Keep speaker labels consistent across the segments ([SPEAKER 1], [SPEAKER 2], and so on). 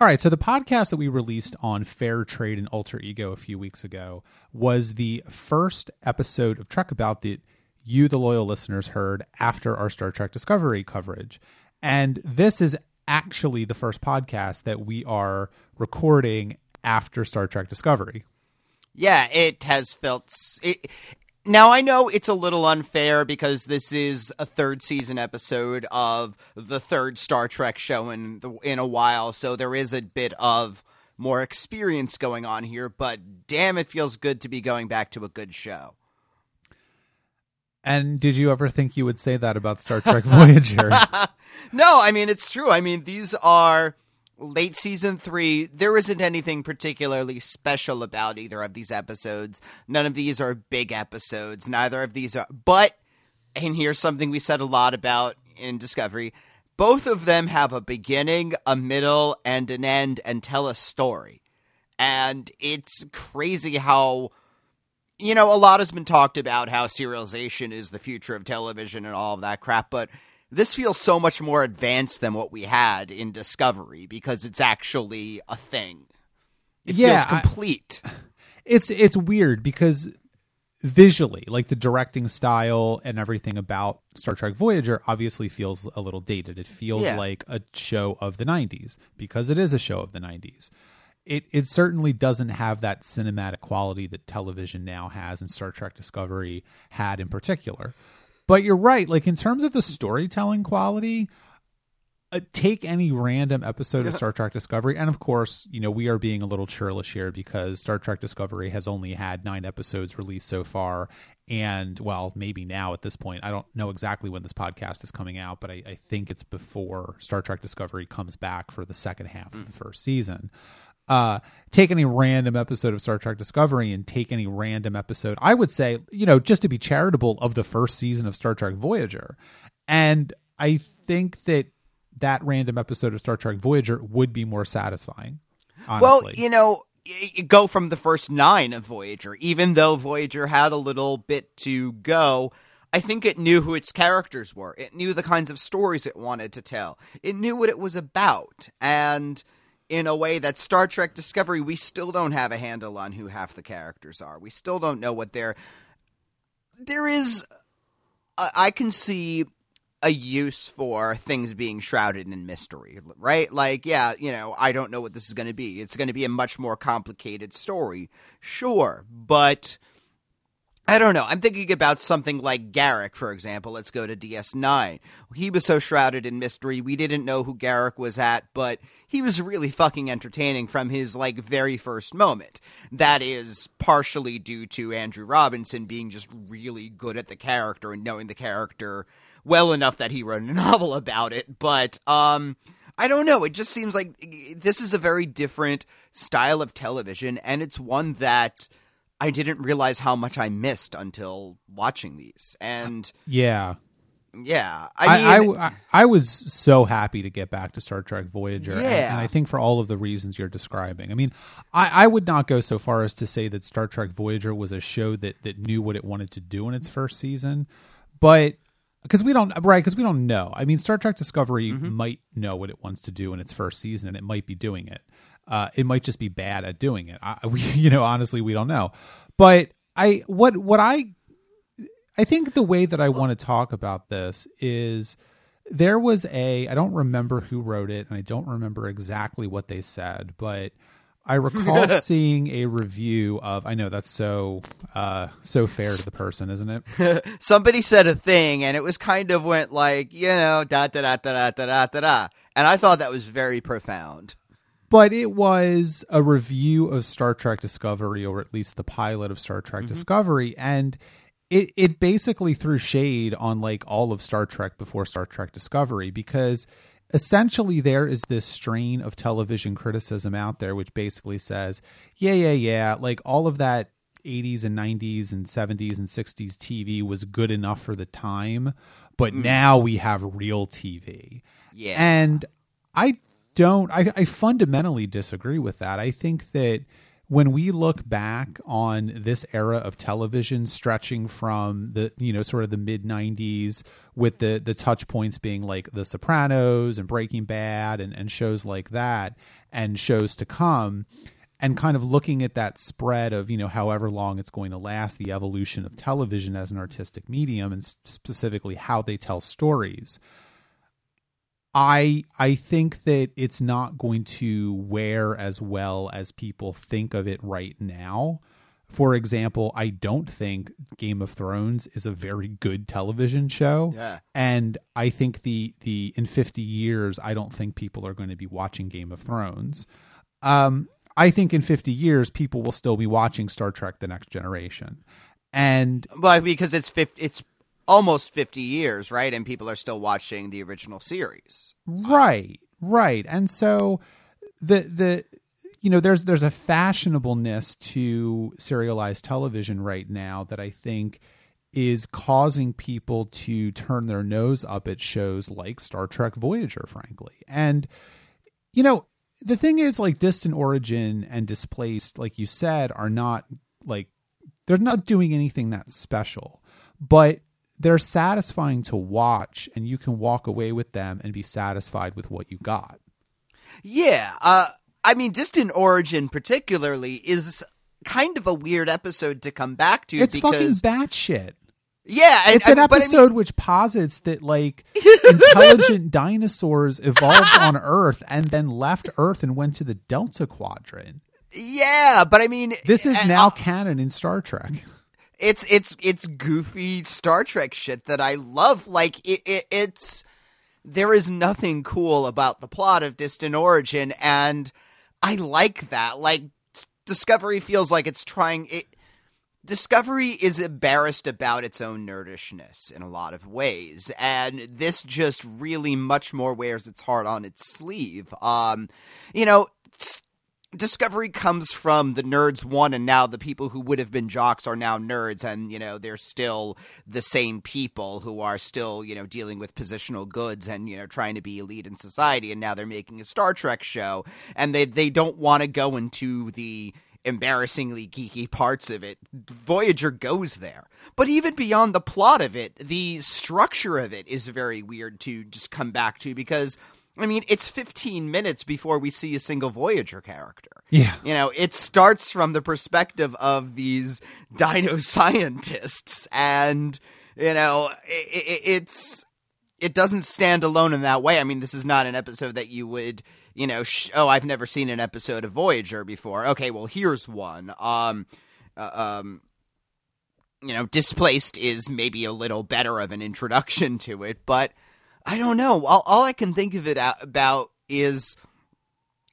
[SPEAKER 1] All right, so the podcast that we released on Fair Trade and Alter Ego a few weeks ago was the first episode of Trek About that you, the loyal listeners, heard after our Star Trek Discovery coverage. And this is actually the first podcast that we are recording after Star Trek Discovery.
[SPEAKER 2] Yeah, it has felt. It, now I know it's a little unfair because this is a third season episode of the third Star Trek show in the, in a while, so there is a bit of more experience going on here. But damn, it feels good to be going back to a good show.
[SPEAKER 1] And did you ever think you would say that about Star Trek Voyager?
[SPEAKER 2] no, I mean it's true. I mean these are late season three, there isn't anything particularly special about either of these episodes. None of these are big episodes. Neither of these are. But, and here's something we said a lot about in Discovery both of them have a beginning, a middle, and an end and tell a story. And it's crazy how. You know, a lot has been talked about how serialization is the future of television and all of that crap, but this feels so much more advanced than what we had in Discovery because it's actually a thing. It
[SPEAKER 1] yeah,
[SPEAKER 2] feels complete.
[SPEAKER 1] I, it's it's weird because visually, like the directing style and everything about Star Trek Voyager obviously feels a little dated. It feels yeah. like a show of the 90s because it is a show of the 90s. It it certainly doesn't have that cinematic quality that television now has and Star Trek Discovery had in particular. But you're right. Like in terms of the storytelling quality, uh, take any random episode of Star Trek Discovery, and of course, you know we are being a little churlish here because Star Trek Discovery has only had nine episodes released so far, and well, maybe now at this point, I don't know exactly when this podcast is coming out, but I, I think it's before Star Trek Discovery comes back for the second half mm. of the first season uh, take any random episode of Star Trek Discovery and take any random episode, I would say, you know, just to be charitable of the first season of Star Trek Voyager. And I think that that random episode of Star Trek Voyager would be more satisfying. Honestly.
[SPEAKER 2] Well, you know, go from the first nine of Voyager, even though Voyager had a little bit to go. I think it knew who its characters were. It knew the kinds of stories it wanted to tell. It knew what it was about. And in a way that Star Trek Discovery, we still don't have a handle on who half the characters are. We still don't know what they're. There is. Uh, I can see a use for things being shrouded in mystery, right? Like, yeah, you know, I don't know what this is going to be. It's going to be a much more complicated story, sure, but I don't know. I'm thinking about something like Garak, for example. Let's go to DS9. He was so shrouded in mystery, we didn't know who Garak was at, but he was really fucking entertaining from his like very first moment. That is partially due to Andrew Robinson being just really good at the character and knowing the character well enough that he wrote a novel about it. But um I don't know. It just seems like this is a very different style of television, and it's one that I didn't realize how much I missed until watching these. And
[SPEAKER 1] yeah,
[SPEAKER 2] yeah,
[SPEAKER 1] I mean, I, I, I, was so happy to get back to Star Trek Voyager. Yeah. And, and, I think for all of the reasons you're describing. I mean, I, I would not go so far as to say that Star Trek Voyager was a show that, that knew what it wanted to do in its first season, but because we don't right because we don't know i mean star trek discovery mm-hmm. might know what it wants to do in its first season and it might be doing it uh, it might just be bad at doing it. I, we, you know, honestly, we don't know. But I, what, what I, I think the way that I want to talk about this is there was a, I don't remember who wrote it, and I don't remember exactly what they said, but I recall seeing a review of. I know that's so uh, so fair to the person, isn't it?
[SPEAKER 2] Somebody said a thing, and it was kind of went like you know da da da da da da da da, and I thought that was very profound
[SPEAKER 1] but it was a review of Star Trek Discovery, or at least the pilot of Star Trek mm-hmm. Discovery, and it it basically threw shade on like all of Star Trek before Star Trek Discovery because essentially there is this strain of television criticism out there which basically says, yeah, yeah, yeah, like all of that 80s and 90s and 70s and 60s TV was good enough for the time, but mm. now we have real TV.
[SPEAKER 2] Yeah.
[SPEAKER 1] And I don't I, I fundamentally disagree with that. I think that when we look back on this era of television stretching from the you know sort of the mid 90s with the the touch points being like the sopranos and breaking bad and, and shows like that and shows to come and kind of looking at that spread of you know however long it's going to last the evolution of television as an artistic medium and specifically how they tell stories I I think that it's not going to wear as well as people think of it right now. For example, I don't think Game of Thrones is a very good television show.
[SPEAKER 2] Yeah.
[SPEAKER 1] And I think the the in 50 years I don't think people are going to be watching Game of Thrones. Um I think in 50 years people will still be watching Star Trek the Next Generation. And
[SPEAKER 2] well because it's 50, it's almost 50 years, right? And people are still watching the original series.
[SPEAKER 1] Right. Right. And so the the you know there's there's a fashionableness to serialized television right now that I think is causing people to turn their nose up at shows like Star Trek Voyager frankly. And you know, the thing is like Distant Origin and Displaced like you said are not like they're not doing anything that special. But they're satisfying to watch and you can walk away with them and be satisfied with what you got.
[SPEAKER 2] Yeah, uh I mean Distant Origin particularly is kind of a weird episode to come back to
[SPEAKER 1] it's
[SPEAKER 2] because
[SPEAKER 1] fucking batshit.
[SPEAKER 2] Yeah,
[SPEAKER 1] it's an episode I mean, which posits that like intelligent dinosaurs evolved on Earth and then left Earth and went to the Delta Quadrant.
[SPEAKER 2] Yeah, but I mean,
[SPEAKER 1] this is now uh, canon in Star Trek
[SPEAKER 2] it's it's it's goofy Star Trek shit that I love. Like it, it, it's there is nothing cool about the plot of Distant Origin, and I like that. Like Discovery feels like it's trying it. Discovery is embarrassed about its own nerdishness in a lot of ways, and this just really much more wears its heart on its sleeve. Um, you know, Discovery comes from the nerds one, and now the people who would have been jocks are now nerds, and you know they're still the same people who are still you know dealing with positional goods and you know trying to be elite in society, and now they're making a Star Trek show, and they they don't want to go into the embarrassingly geeky parts of it. Voyager goes there. But even beyond the plot of it, the structure of it is very weird to just come back to because I mean, it's 15 minutes before we see a single Voyager character.
[SPEAKER 1] Yeah.
[SPEAKER 2] You know, it starts from the perspective of these dino scientists, and, you know, it, it, it's. It doesn't stand alone in that way. I mean, this is not an episode that you would, you know, sh- oh, I've never seen an episode of Voyager before. Okay, well, here's one. Um, uh, um, you know, Displaced is maybe a little better of an introduction to it, but I don't know. All, all I can think of it about is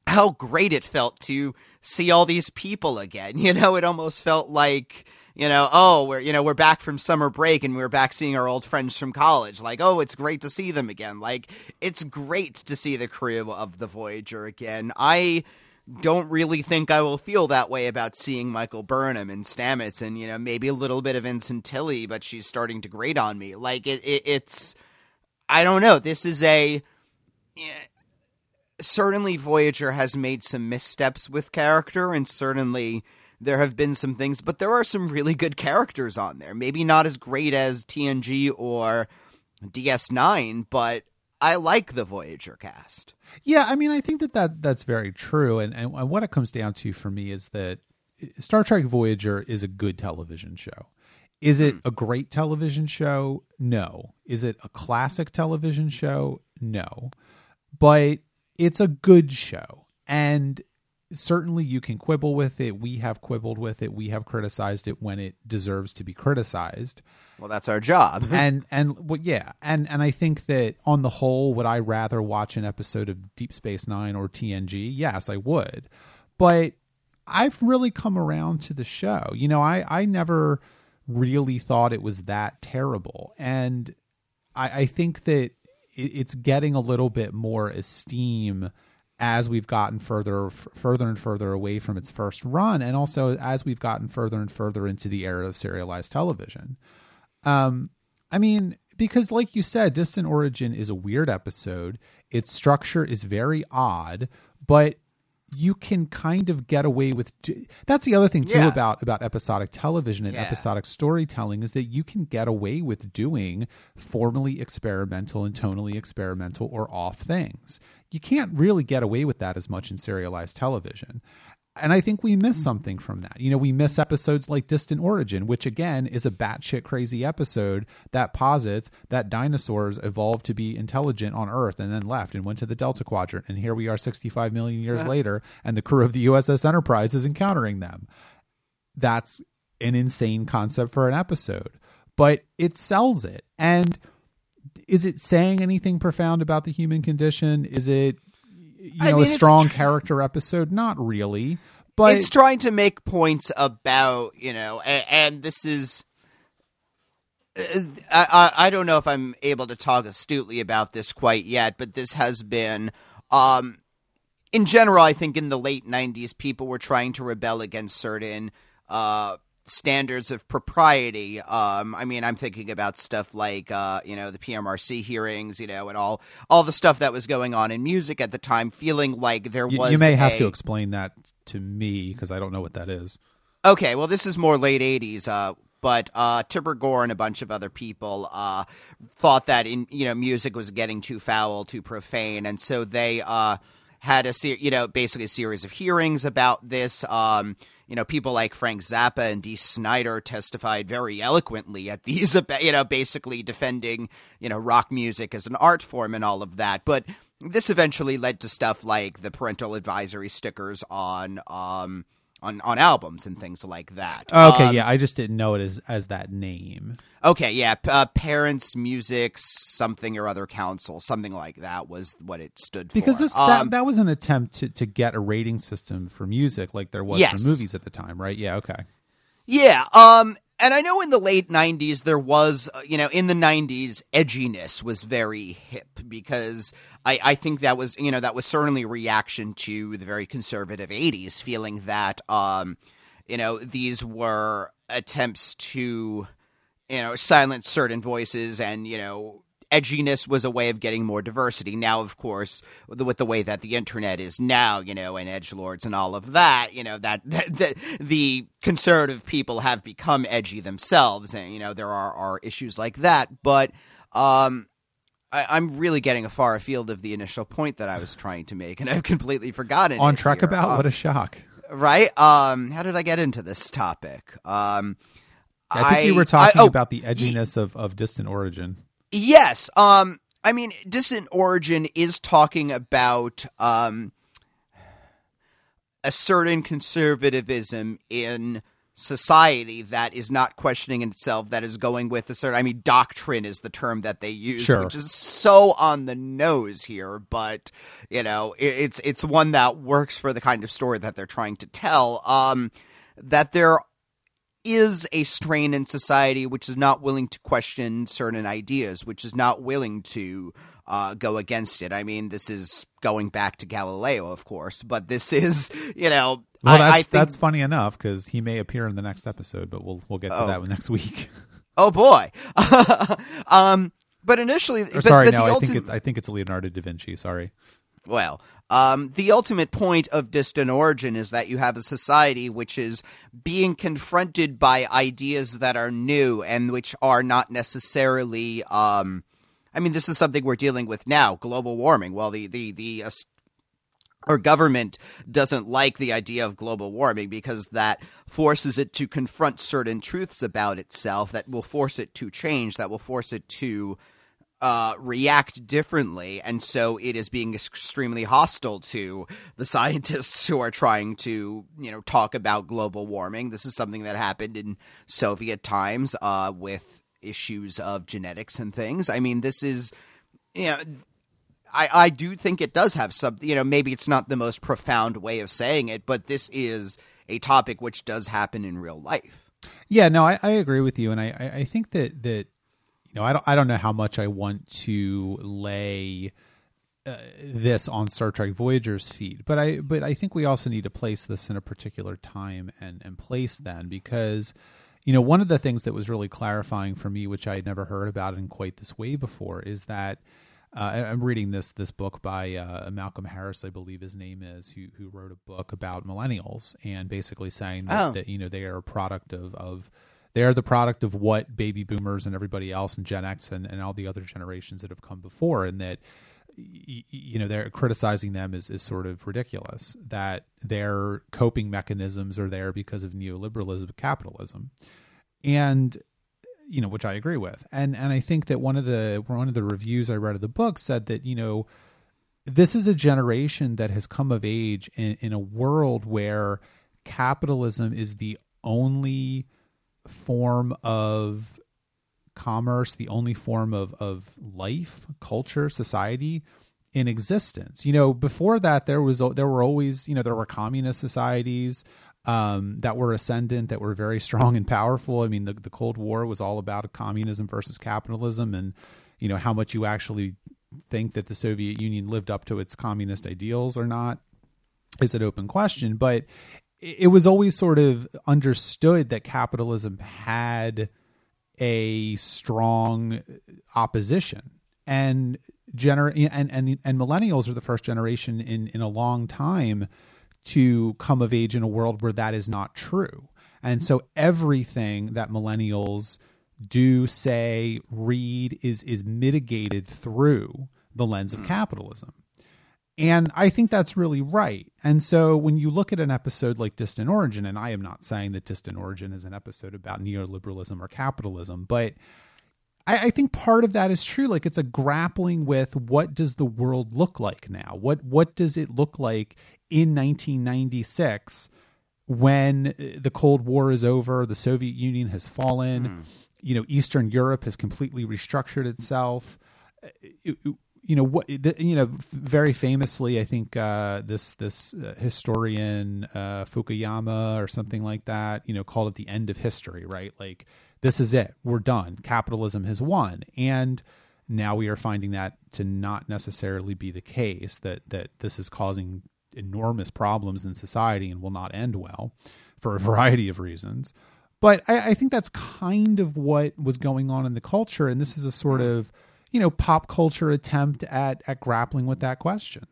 [SPEAKER 2] how great it felt to see all these people again. You know, it almost felt like you know, oh, we're you know we're back from summer break and we're back seeing our old friends from college. Like, oh, it's great to see them again. Like, it's great to see the crew of the Voyager again. I don't really think I will feel that way about seeing Michael Burnham and Stamets and you know maybe a little bit of Ensign Tilly, but she's starting to grate on me. Like, it, it it's I don't know. This is a certainly Voyager has made some missteps with character, and certainly there have been some things, but there are some really good characters on there. Maybe not as great as TNG or DS9, but I like the Voyager cast.
[SPEAKER 1] Yeah, I mean, I think that, that that's very true, and, and what it comes down to for me is that Star Trek Voyager is a good television show. Is it hmm. a great television show? No. Is it a classic television show? No. But it's a good show. And certainly you can quibble with it. We have quibbled with it. We have criticized it when it deserves to be criticized.
[SPEAKER 2] Well, that's our job.
[SPEAKER 1] and and well, yeah, and and I think that on the whole, would I rather watch an episode of Deep Space Nine or TNG? Yes, I would. But I've really come around to the show. You know, I I never really thought it was that terrible. And I, I think that it's getting a little bit more esteem as we've gotten further f- further and further away from its first run and also as we've gotten further and further into the era of serialized television um i mean because like you said distant origin is a weird episode its structure is very odd but you can kind of get away with that's the other thing too
[SPEAKER 2] Yeah.
[SPEAKER 1] about about episodic television and
[SPEAKER 2] Yeah.
[SPEAKER 1] episodic storytelling is that you can get away with doing formally experimental and tonally experimental or off things you can't really get away with that as much in serialized television and I think we miss mm-hmm. something from that. You know, we miss episodes like Distant Origin, which again is a batshit crazy episode that posits that dinosaurs evolved to be intelligent on Earth and then left and went to the Delta Quadrant. And here we are 65 million years later, and the crew of the USS Enterprise is encountering them. That's an insane concept for an episode, but it sells it. And is it saying anything profound about the human condition? Is it you
[SPEAKER 2] I
[SPEAKER 1] know
[SPEAKER 2] mean,
[SPEAKER 1] a strong
[SPEAKER 2] tr-
[SPEAKER 1] character episode? Not really, but
[SPEAKER 2] it's trying to make points about you know, and, and this is. uh, I, I I don't know if I'm able to talk astutely about this quite yet, but this has been, um, in general, I think in the late '90s, people were trying to rebel against certain uh, standards of propriety. Um, I mean, I'm thinking about stuff like uh, you know the PMRC hearings, you know, and all all the stuff that was going on in music at the time, feeling like there
[SPEAKER 1] you,
[SPEAKER 2] was.
[SPEAKER 1] you may have
[SPEAKER 2] a-
[SPEAKER 1] to explain that to me because I don't know what that is.
[SPEAKER 2] Okay, well, this is more late '80s, uh, but uh, Tipper Gore and a bunch of other people uh, thought that in you know music was getting too foul, too profane, and so they uh, had a ser- you know basically a series of hearings about this. Um, you know, people like Frank Zappa and Dee Snider testified very eloquently at these, you know, basically defending you know rock music as an art form and all of that, but. This eventually led to stuff like the parental advisory stickers on um, on on albums and things like that.
[SPEAKER 1] Okay,
[SPEAKER 2] Um,
[SPEAKER 1] yeah, I just didn't know it as as that name.
[SPEAKER 2] Okay, yeah, p- uh, parents, music, something or other council, something like that was what it stood
[SPEAKER 1] Because
[SPEAKER 2] for.
[SPEAKER 1] Because this
[SPEAKER 2] Um,
[SPEAKER 1] that, that was an attempt to, to get a rating system for music like there was
[SPEAKER 2] Yes.
[SPEAKER 1] for movies at the time, right? Yeah, okay.
[SPEAKER 2] Yeah, um and I know in the late 90s there was uh, you know in the 90s edginess was very hip because I I think that was you know that was certainly a reaction to the very conservative 80s feeling that um you know these were attempts to you know silence certain voices and you know edginess was a way of getting more diversity now of course with the, way that the internet is now you know and edge lords and all of that you know that, that, that the conservative people have become edgy themselves and you know there are, are issues like that but um I, I'm really getting a far afield of the initial point that I was trying to make, and I've completely forgotten.
[SPEAKER 1] On track
[SPEAKER 2] here.
[SPEAKER 1] about
[SPEAKER 2] Um,
[SPEAKER 1] what a shock.
[SPEAKER 2] right? Um, how did I get into this topic? Um,
[SPEAKER 1] I think you were talking
[SPEAKER 2] I- oh,
[SPEAKER 1] about the edginess of, of distant origin.
[SPEAKER 2] Yes. Um I mean Distant Origin is talking about um a certain conservatism in society that is not questioning itself that is going with a certain I mean doctrine is the term that they use
[SPEAKER 1] Sure.
[SPEAKER 2] which is so on the nose here but you know it, it's it's one that works for the kind of story that they're trying to tell um that there is a strain in society which is not willing to question certain ideas, which is not willing to uh, go against it. I mean, this is going back to Galileo, of course, but this is, you know,
[SPEAKER 1] Well,
[SPEAKER 2] I,
[SPEAKER 1] that's
[SPEAKER 2] I think,
[SPEAKER 1] that's funny enough because he may appear in the next episode, but we'll we'll get to
[SPEAKER 2] Oh.
[SPEAKER 1] that next week.
[SPEAKER 2] oh boy. um, but initially,
[SPEAKER 1] or
[SPEAKER 2] but,
[SPEAKER 1] sorry,
[SPEAKER 2] but
[SPEAKER 1] no,
[SPEAKER 2] the
[SPEAKER 1] I think it's I think it's Leonardo da Vinci. Sorry.
[SPEAKER 2] Well, um, the ultimate point of distant origin is that you have a society which is being confronted by ideas that are new and which are not necessarily. Um, I mean, this is something we're dealing with now: global warming. Well, the the the uh, our government doesn't like the idea of global warming because that forces it to confront certain truths about itself that will force it to change, that will force it to uh, react differently, and so it is being extremely hostile to the scientists who are trying to, you know, talk about global warming. This is something that happened in Soviet times uh, with issues of genetics and things. I mean, this is, you know. I, I do think it does have some, you know, maybe it's not the most profound way of saying it, but this is a topic which does happen in real life.
[SPEAKER 1] Yeah, no, I, I agree with you, and I, I, think that that you know I don't I don't know how much I want to lay uh, this on Star Trek Voyager's feet, but I but I think we also need to place this in a particular time and and place then because you know one of the things that was really clarifying for me, which I had never heard about in quite this way before, is that uh, I'm reading this this book by uh, Malcolm Harris, I believe his name is, who who wrote a book about millennials and basically saying that,
[SPEAKER 2] Oh.
[SPEAKER 1] that you know they are a product of of they are the product of what baby boomers and everybody else and Gen X and, and all the other generations that have come before, and that you know they're criticizing them is, is sort of ridiculous that their coping mechanisms are there because of neoliberalism capitalism. And you know which i agree with. And and i think that one of the one of the reviews i read of the book said that you know this is a generation that has come of age in, in a world where capitalism is the only form of commerce, the only form of, of life, culture, society in existence. You know, before that there was there were always, you know, there were communist societies um, that were ascendant, that were very strong and powerful. I mean, the, the Cold War was all about communism versus capitalism and, you know, how much you actually think that the Soviet Union lived up to its communist ideals or not is an open question. But it was always sort of understood that capitalism had a strong opposition and gener and and and millennials are the first generation in in a long time to come of age in a world where that is not true. And so everything that millennials do say read is is mitigated through the lens of hmm. capitalism. And I think that's really right. And so when you look at an episode like Distant Origin, and I am not saying that Distant Origin is an episode about neoliberalism or capitalism, but I, I think part of that is true. Like it's a grappling with what does the world look like now? What what does it look like in 1996 when uh, the Cold War is over, the Soviet Union has fallen, you know, Eastern Europe has completely restructured itself. Uh, it- it- you know what? the- You know, very famously, I think uh, this this uh, historian uh, Fukuyama or something like that, you know, called it the end of history. Right? Like this is it. We're done. Capitalism has won, and now we are finding that to not necessarily be the case. That that this is causing enormous problems in society and will not end well for a variety of reasons. But I, I think that's kind of what was going on in the culture, and this is a sort of you know pop culture attempt at at grappling with that question.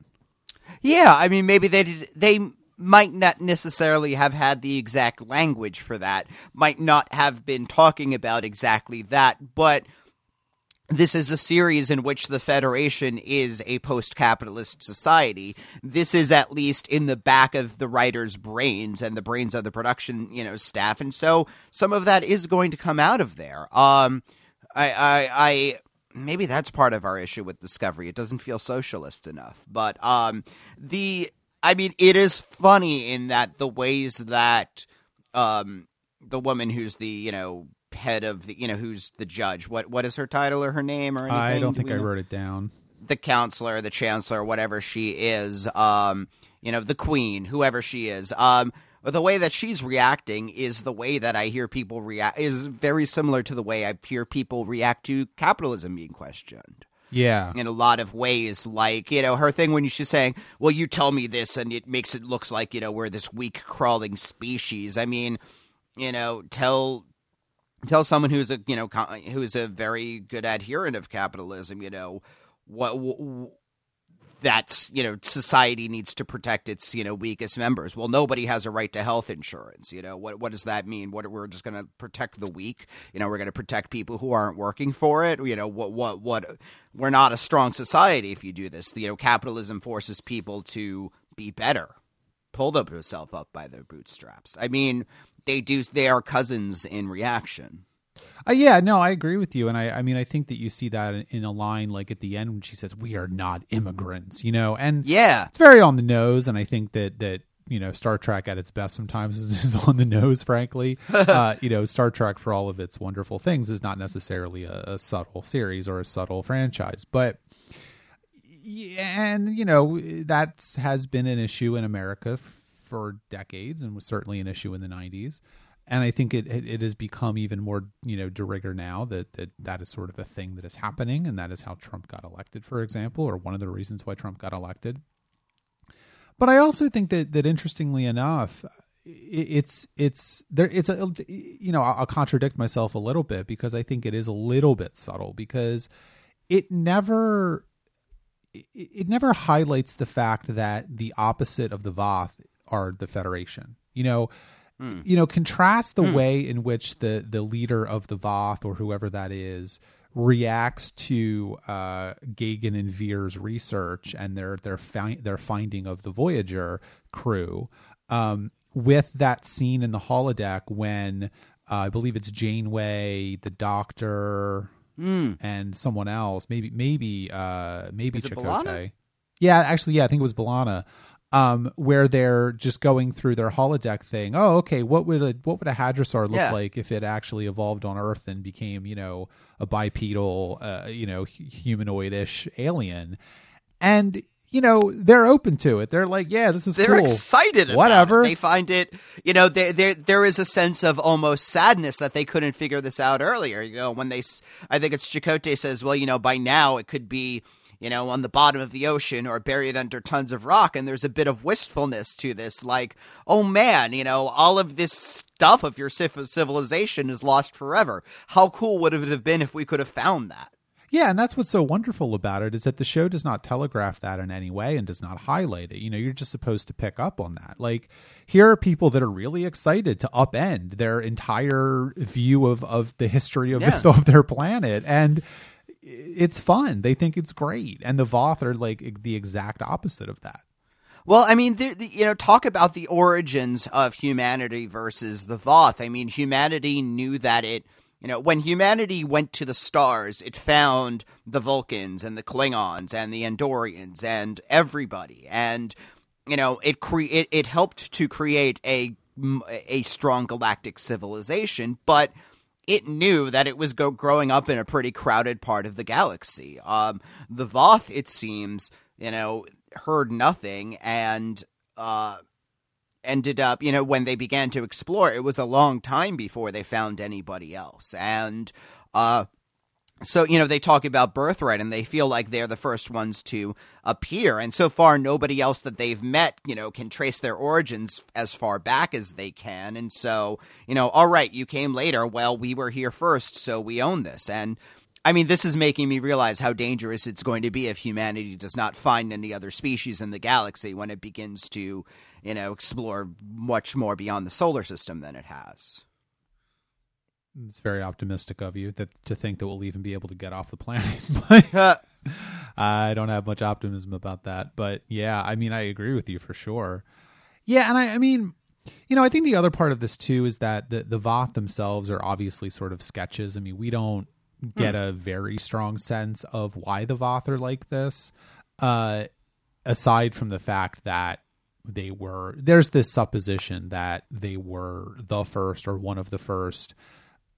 [SPEAKER 2] Yeah, I mean, maybe they did, they might not necessarily have had the exact language for that, might not have been talking about exactly that, but this is a series in which the Federation is a post capitalist society. This is at least in the back of the writer's brains and the brains of the production, you know, staff. And so some of that is going to come out of there. Um I I, I maybe that's part of our issue with Discovery. It doesn't feel socialist enough. But um the I mean it is funny in that the ways that um the woman who's the, you know, head of the you know who's the judge what what is her title or her name or anything
[SPEAKER 1] I don't
[SPEAKER 2] Do
[SPEAKER 1] think I
[SPEAKER 2] know?
[SPEAKER 1] wrote it down.
[SPEAKER 2] the counselor, the chancellor, whatever she is, um, you know, the queen, whoever she is, um, the way that she's reacting is the way that I hear people react is very similar to the way I hear people react to capitalism being questioned
[SPEAKER 1] Yeah,
[SPEAKER 2] in a lot of ways. Like, you know, her thing when she's saying, well, you tell me this and it makes it looks like, you know, we're this weak crawling species. I mean, you know, tell tell someone who's a you know who's a very good adherent of capitalism you know what w- that's you know society needs to protect its you know weakest members. Well nobody has a right to health insurance you know. What what does that mean? What we're just going to protect the weak? You know we're going to protect people who aren't working for it? You know what what what we're not a strong society if you do this. You know capitalism forces people to be better pull themselves up by their bootstraps. I mean they do they are cousins in reaction
[SPEAKER 1] Uh, yeah, no, I agree with you, and I, I mean, I think that you see that in, in a line like at the end when she says, "We are not immigrants," you know, and
[SPEAKER 2] yeah
[SPEAKER 1] it's very on the nose, and I think that that you know Star Trek at its best sometimes is, is on the nose. Frankly, uh, you know, Star Trek for all of its wonderful things is not necessarily a, a subtle series or a subtle franchise, but yeah, and you know that has been an issue in America f- for decades, and was certainly an issue in the '90s. And I think it, it has become even more you know de rigueur now that, that that is sort of a thing that is happening, and that is how Trump got elected, for example, or one of the reasons why Trump got elected. But I also think that that interestingly enough, it's it's there it's a you know I'll contradict myself a little bit because I think it is a little bit subtle because it never it never highlights the fact that the opposite of the Voth are the Federation. You know, mm. you know, contrast the mm. way in which the the leader of the Voth or whoever that is reacts to uh, Gagan and Veer's research and their their fi- their finding of the Voyager crew um, with that scene in the holodeck when uh, I believe it's Janeway, the Doctor,
[SPEAKER 2] mm.
[SPEAKER 1] and someone else, maybe maybe uh, maybe Chakotay. Yeah, actually, yeah, I think it was B'Elanna um, where they're just going through their holodeck thing. Oh, okay, what would a what would a hadrosaur look yeah. like if it actually evolved on Earth and became, you know, a bipedal, uh, you know, humanoidish alien? And you know they're open to it. They're like, yeah, this is
[SPEAKER 2] they're
[SPEAKER 1] cool.
[SPEAKER 2] excited.
[SPEAKER 1] Whatever
[SPEAKER 2] they find it. You know, there there there is a sense of almost sadness that they couldn't figure this out earlier. You know, when they, I think it's Chakotay says, well, you know, by now it could be you know, on the bottom of the ocean or buried under tons of rock. And there's a bit of wistfulness to this, like, oh man, you know, all of this stuff of your civilization is lost forever. How cool would it have been if we could have found that?
[SPEAKER 1] Yeah, and that's what's so wonderful about it is that the show does not telegraph that in any way and does not highlight it. You know, you're just supposed to pick up on that. Like here are people that are really excited to upend their entire view of of the history of, yeah. of their planet and it's fun. They think it's great, and the Voth are like the exact opposite of that.
[SPEAKER 2] Well, I mean, the, the, you know, talk about the origins of humanity versus the Voth. I mean, humanity knew that it, you know, when humanity went to the stars, it found the Vulcans and the Klingons and the Andorians and everybody, and you know, it cre- it, it helped to create a a strong galactic civilization, but it knew that it was go- growing up in a pretty crowded part of the galaxy. Um, the Voth, it seems, you know, heard nothing and uh, ended up, you know, when they began to explore, it was a long time before they found anybody else. And uh, so you know they talk about birthright and they feel like they're the first ones to appear. And so far nobody else that they've met you know can trace their origins as far back as they can. And so you know all right you came later. Well we were here first so we own this. And I mean, this is making me realize how dangerous it's going to be if humanity does not find any other species in the galaxy when it begins to, you know, explore much more beyond the solar system than it has
[SPEAKER 1] it's very optimistic of you that to think that we'll even be able to get off the planet. but I don't have much optimism about that. But yeah, I mean, I agree with you for sure. Yeah, and I, I mean, you know, I think the other part of this too is that the the Voth themselves are obviously sort of sketches. I mean, we don't get hmm. a very strong sense of why the Voth are like this, uh, aside from the fact that they were there's this supposition that they were the first or one of the first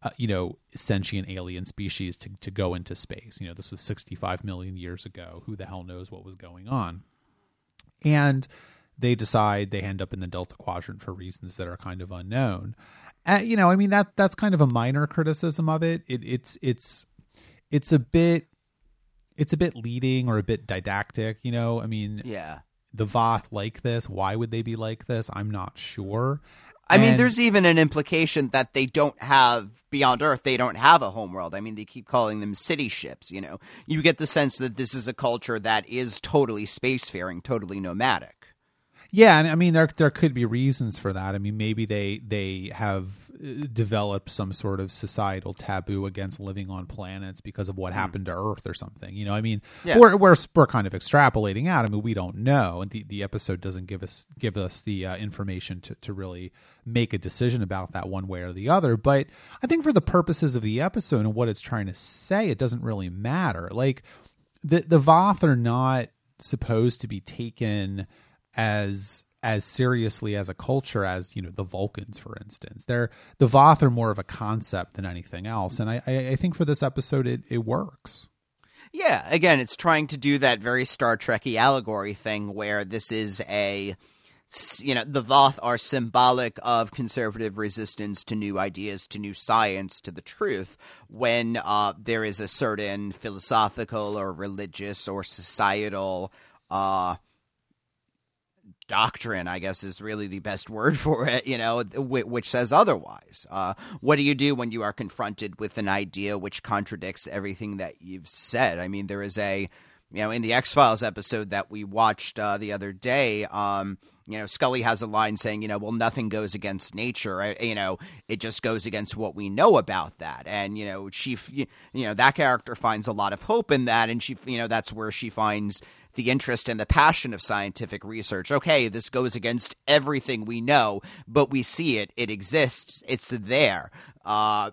[SPEAKER 1] uh, you know, sentient alien species to, to go into space. You know, this was 65 million years ago. Who the hell knows what was going on? And they decide they end up in the Delta Quadrant for reasons that are kind of unknown. Uh, you know, I mean that that's kind of a minor criticism of it. it. It's it's it's a bit it's a bit leading or a bit didactic. You know, I mean,
[SPEAKER 2] yeah,
[SPEAKER 1] the Voth like this. Why would they be like this? I'm not sure.
[SPEAKER 2] I and, mean, there's even an implication that they don't have beyond Earth. They don't have a homeworld. I mean, they keep calling them city ships. You know, you get the sense that this is a culture that is totally spacefaring, totally nomadic.
[SPEAKER 1] Yeah, and I mean there there could be reasons for that. I mean maybe they they have uh, developed some sort of societal taboo against living on planets because of what mm. happened to Earth or something. You know, I mean yeah. we're, we're we're kind of extrapolating out. I mean we don't know, and the, the episode doesn't give us give us the uh, information to to really make a decision about that one way or the other. But I think for the purposes of the episode and what it's trying to say, it doesn't really matter. Like the the Voth are not supposed to be taken as as seriously as a culture as you know the Vulcans, for instance. They're the Voth are more of a concept than anything else, and I I think for this episode it it works.
[SPEAKER 2] Yeah, again, it's trying to do that very Star Trekky allegory thing where this is a you know the Voth are symbolic of conservative resistance to new ideas, to new science, to the truth. When uh, there is a certain philosophical or religious or societal uh, doctrine, I guess, is really the best word for it, you know, which says otherwise. Uh, what do you do when you are confronted with an idea which contradicts everything that you've said? I mean, there is a you know, in the X Files episode that we watched uh, the other day, um, you know, Scully has a line saying, you know, well, nothing goes against nature. I, you know, it just goes against what we know about that. And, you know, she, you know, that character finds a lot of hope in that. And she, you know, that's where she finds the interest and the passion of scientific research. Okay, this goes against everything we know, but we see it. It exists. It's there. Uh,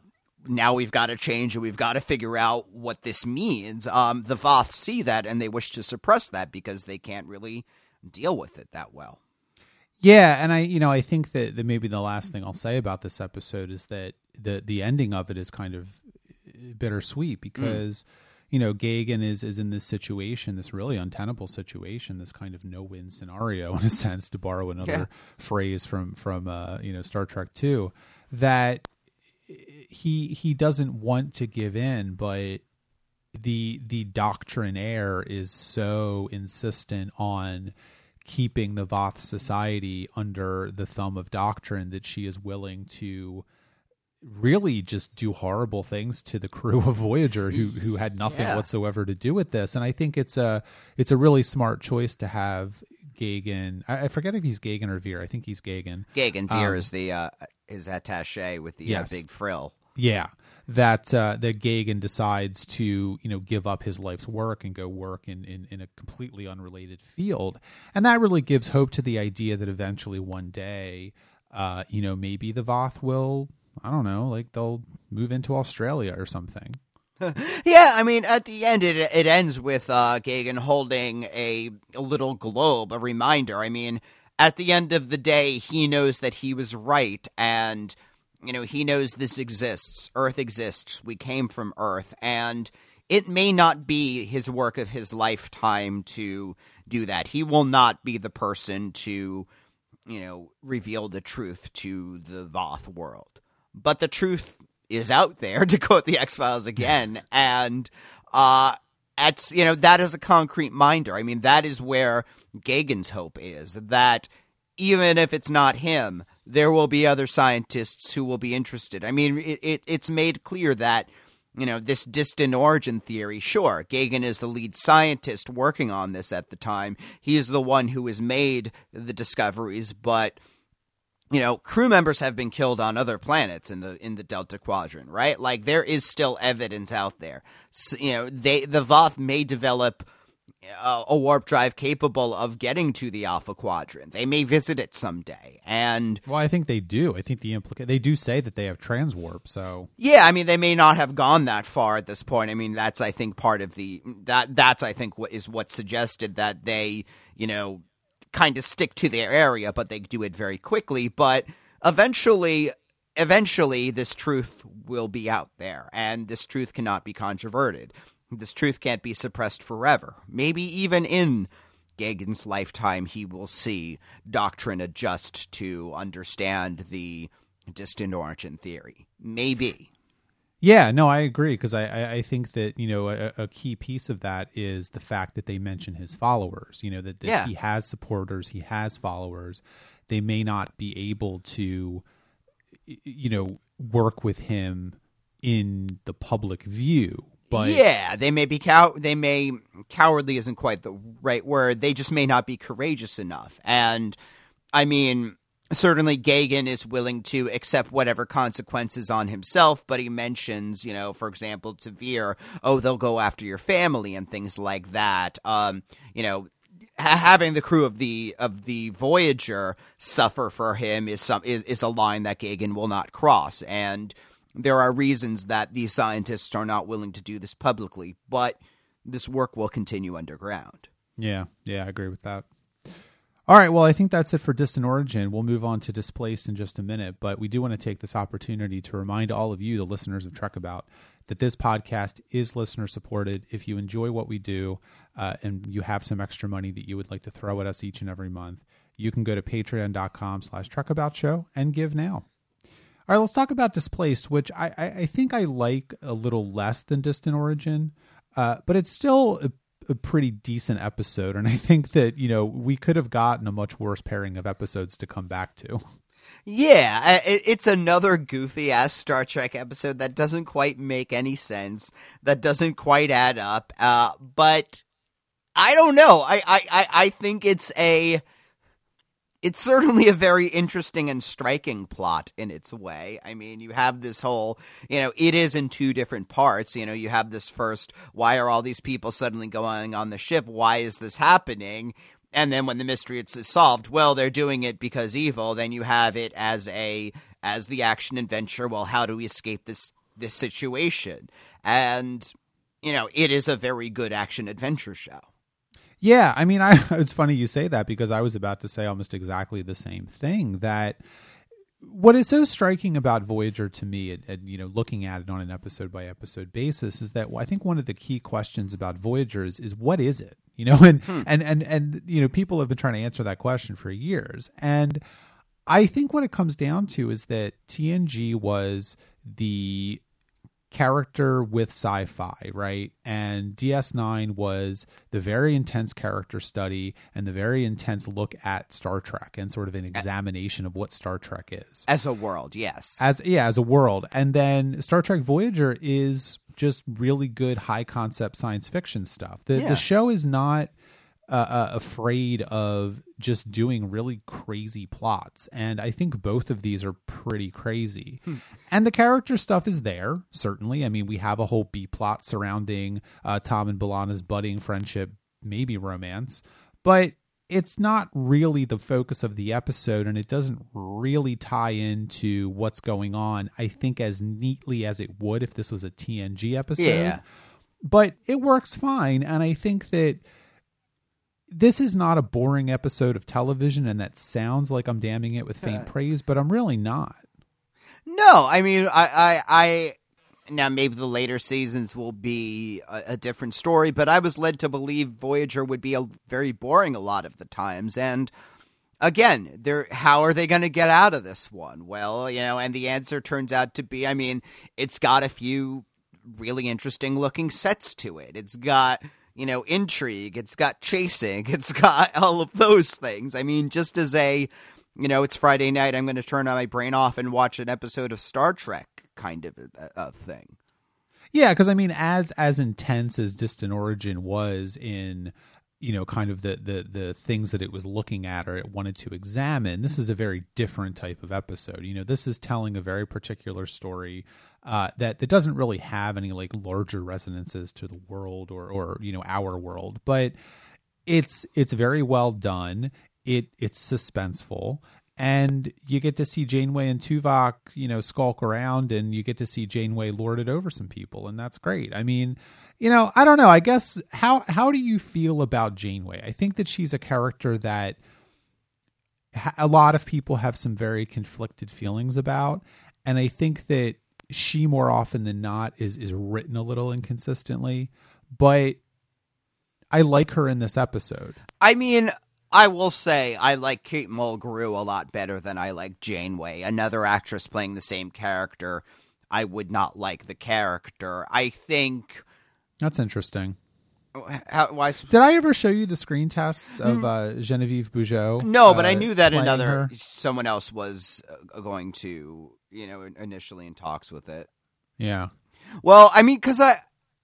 [SPEAKER 2] now we've got to change and we've got to figure out what this means. Um, the Voth see that and they wish to suppress that because they can't really deal with it that well.
[SPEAKER 1] Yeah, and I, you know, I think that, that maybe the last thing I'll say about this episode is that the the ending of it is kind of bittersweet because. Mm you know, Gagan is is in this situation, this really untenable situation, this kind of no win scenario in a sense, to borrow another yeah. phrase from from uh, you know Star Trek Two, that he he doesn't want to give in, but the the doctrinaire is so insistent on keeping the Voth society under the thumb of doctrine that she is willing to really just do horrible things to the crew of Voyager who who had nothing yeah. whatsoever to do with this. And I think it's a it's a really smart choice to have Gagan. I, I forget if he's Gagan or Veer. I think he's Gagan.
[SPEAKER 2] Gagan Veer um, is the uh, his attaché with the uh, yes. uh, big frill.
[SPEAKER 1] Yeah, that uh, that Gagan decides to you know give up his life's work and go work in, in in a completely unrelated field, and that really gives hope to the idea that eventually one day, uh, you know, maybe the Voth will I don't know, like they'll move into Australia or something.
[SPEAKER 2] yeah, I mean, at the end, it it ends with uh, Gagan holding a, a little globe, a reminder. I mean, at the end of the day, he knows that he was right, and you know he knows this exists. Earth exists. We came from Earth, and it may not be his work of his lifetime to do that. He will not be the person to, you know, reveal the truth to the Voth world but the truth is out there to quote the X Files again, and uh, it's you know that is a concrete minder. I mean, that is where Gagan's hope is that even if it's not him, there will be other scientists who will be interested. I mean, it, it, it's made clear that you know, this distant origin theory, sure, Gagan is the lead scientist working on this at the time. He is the one who has made the discoveries, but you know, crew members have been killed on other planets in the in the Delta Quadrant, right? Like there is still evidence out there. So, you know, they the Voth may develop a, a warp drive capable of getting to the Alpha Quadrant. They may visit it someday, and
[SPEAKER 1] well, I think they do. I think the implica- they do say that they have transwarp. So
[SPEAKER 2] yeah, I mean, they may not have gone that far at this point. I mean, that's I think part of the that that's I think what is what suggested that they you know kind of stick to their area, but they do it very quickly. But eventually, eventually, this truth will be out there, and this truth cannot be controverted. This truth can't be suppressed forever. Maybe even in Gagan's lifetime, he will see doctrine adjust to understand the distant origin theory. Maybe.
[SPEAKER 1] Yeah, no, I agree because I, I, I, think that you know a, a, key piece of that is the fact that they mention his followers. You know that, that yeah. he has supporters, he has followers. They may not be able to, you know, work with him in the public view. But
[SPEAKER 2] yeah, they may be cow. They may cowardly isn't quite the right word. They just may not be courageous enough. And I mean, certainly Gagan is willing to accept whatever consequences on himself, but he mentions, you know, for example, to Veer, oh, they'll go after your family and things like that. Um, you know, having the crew of the of the Voyager suffer for him is some is, is a line that Gagan will not cross, and there are reasons that these scientists are not willing to do this publicly, but this work will continue underground.
[SPEAKER 1] Yeah, yeah, I agree with that. All right, well, I think that's it for Distant Origin. We'll move on to Displaced in just a minute, but we do want to take this opportunity to remind all of you, the listeners of Trek About, that this podcast is listener supported. If you enjoy what we do uh, and you have some extra money that you would like to throw at us each and every month, you can go to patreon.com slash trekaboutshow and give now. All right, let's talk about Displaced, which I, I, I think I like a little less than Distant Origin, uh, but it's still a pretty decent episode, and I think that you know we could have gotten a much worse pairing of episodes to come back to.
[SPEAKER 2] Yeah, it's another goofy ass Star Trek episode that doesn't quite make any sense, that doesn't quite add up. Uh, but I don't know. I, I, I think it's a it's certainly a very interesting and striking plot in its way. I mean, you have this whole, you know, it is in two different parts. You know, you have this first, why are all these people suddenly going on the ship? Why is this happening? And then when the mystery is solved, well, they're doing it because evil. Then you have it as a as the action adventure. Well, how do we escape this this situation? And you know, it is a very good action adventure show.
[SPEAKER 1] Yeah, I mean, I it's funny you say that because I was about to say almost exactly the same thing. That what is so striking about Voyager to me, and, you know, looking at it on an episode by episode basis, is that I think one of the key questions about Voyager is, is what is it? You know, and hmm. and and and you know, people have been trying to answer that question for years, and I think what it comes down to is that TNG was the character with sci-fi, right? And DS9 was the very intense character study and the very intense look at Star Trek and sort of an examination of what Star Trek is.
[SPEAKER 2] As a world, yes.
[SPEAKER 1] As yeah, as a world. And then Star Trek Voyager is just really good high concept science fiction stuff. The yeah. the show is not uh, uh, afraid of just doing really crazy plots. And I think both of these are pretty crazy. Hmm. And the character stuff is there, certainly. I mean, we have a whole B plot surrounding uh, Tom and B'Elanna's budding friendship, maybe romance. But it's not really the focus of the episode and it doesn't really tie into what's going on, I think, as neatly as it would if this was a TNG episode. Yeah. But it works fine. And I think that this is not a boring episode of television, and that sounds like I'm damning it with faint uh, praise, but I'm really not.
[SPEAKER 2] No, I mean, I, I, I, now maybe the later seasons will be a, a, different story, but I was led to believe Voyager would be a, very boring a lot of the times, and again, they're how are they going to get out of this one? Well, you know, and the answer turns out to be, I mean, it's got a few really interesting looking sets to it. It's got you know, intrigue, it's got chasing, it's got all of those things. I mean, just as a, you know, it's Friday night, I'm going to turn my brain off and watch an episode of Star Trek kind of a, a thing.
[SPEAKER 1] Yeah, because I mean, as as intense as Distant Origin was in you know kind of the the the things that it was looking at or it wanted to examine this is a very different type of episode you know this is telling a very particular story uh, that that doesn't really have any like larger resonances to the world or or you know our world but it's it's very well done it it's suspenseful and you get to see Janeway and Tuvok, you know, skulk around, and you get to see Janeway lord it over some people, and that's great. I mean, you know, I don't know. I guess how how do you feel about Janeway? I think that she's a character that a lot of people have some very conflicted feelings about, and I think that she more often than not is is written a little inconsistently, but I like her in this episode.
[SPEAKER 2] I mean, I will say I like Kate Mulgrew a lot better than I like Janeway, another actress playing the same character. I would not like the character. I think
[SPEAKER 1] that's interesting.
[SPEAKER 2] How, why?
[SPEAKER 1] Did I ever show you the screen tests of mm. uh, Genevieve Bujold?
[SPEAKER 2] No, but uh, I knew that another her. someone else was uh, going to, you know, initially in talks with it.
[SPEAKER 1] Yeah.
[SPEAKER 2] Well, I mean, because I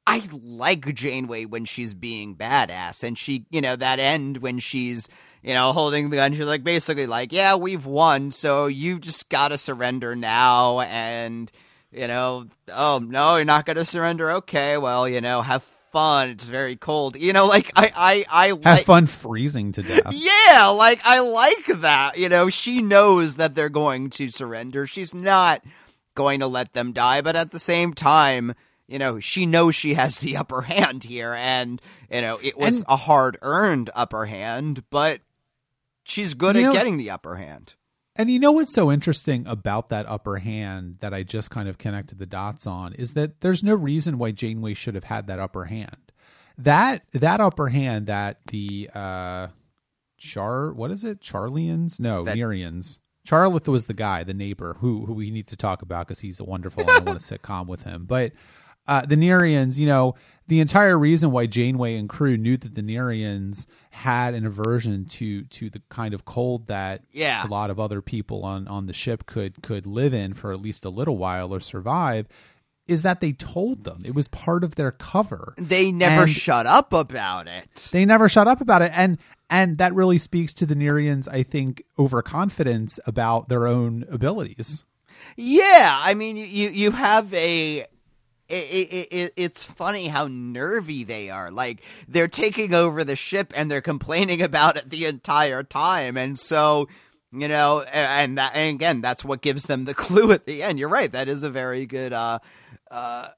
[SPEAKER 2] I like Janeway when she's being badass, and she, you know, that end when she's, you know, holding the gun. She's like basically like, yeah, we've won, so you just gotta surrender now, and you know, oh no, you're not gonna surrender. Okay, well, you know, have fun. It's very cold. You know, like I, I, I
[SPEAKER 1] have like, fun freezing to death.
[SPEAKER 2] Yeah, like I like that. You know, she knows that they're going to surrender. She's not going to let them die, but at the same time you know, she knows she has the upper hand here, and you know, it was and, a hard earned upper hand, but she's good at know, getting the upper hand.
[SPEAKER 1] And you know what's so interesting about that upper hand that I just kind of connected the dots on is that there's no reason why Janeway should have had that upper hand. That that upper hand that the uh Char what is it? Charlians? No, that, Nyrians. Jarlath was the guy, the neighbor, who who we need to talk about because he's a wonderful. I want to sitcom with him, but uh, the Nyrians, you know, the entire reason why Janeway and crew knew that the Nyrians had an aversion to to the kind of cold that
[SPEAKER 2] yeah.
[SPEAKER 1] a lot of other people on on the ship could could live in for at least a little while or survive is that they told them it was part of their cover.
[SPEAKER 2] They never
[SPEAKER 1] And-
[SPEAKER 2] shut up about it.
[SPEAKER 1] They never shut up about it, and and that really speaks to the Nyrians, I think, overconfidence about their own abilities.
[SPEAKER 2] Yeah, I mean, you you have a. It, it, it, it's funny how nervy they are. Like they're taking over the ship and they're complaining about it the entire time, and so you know, and that, and again, that's what gives them the clue at the end. You're right. That is a very good uh, uh,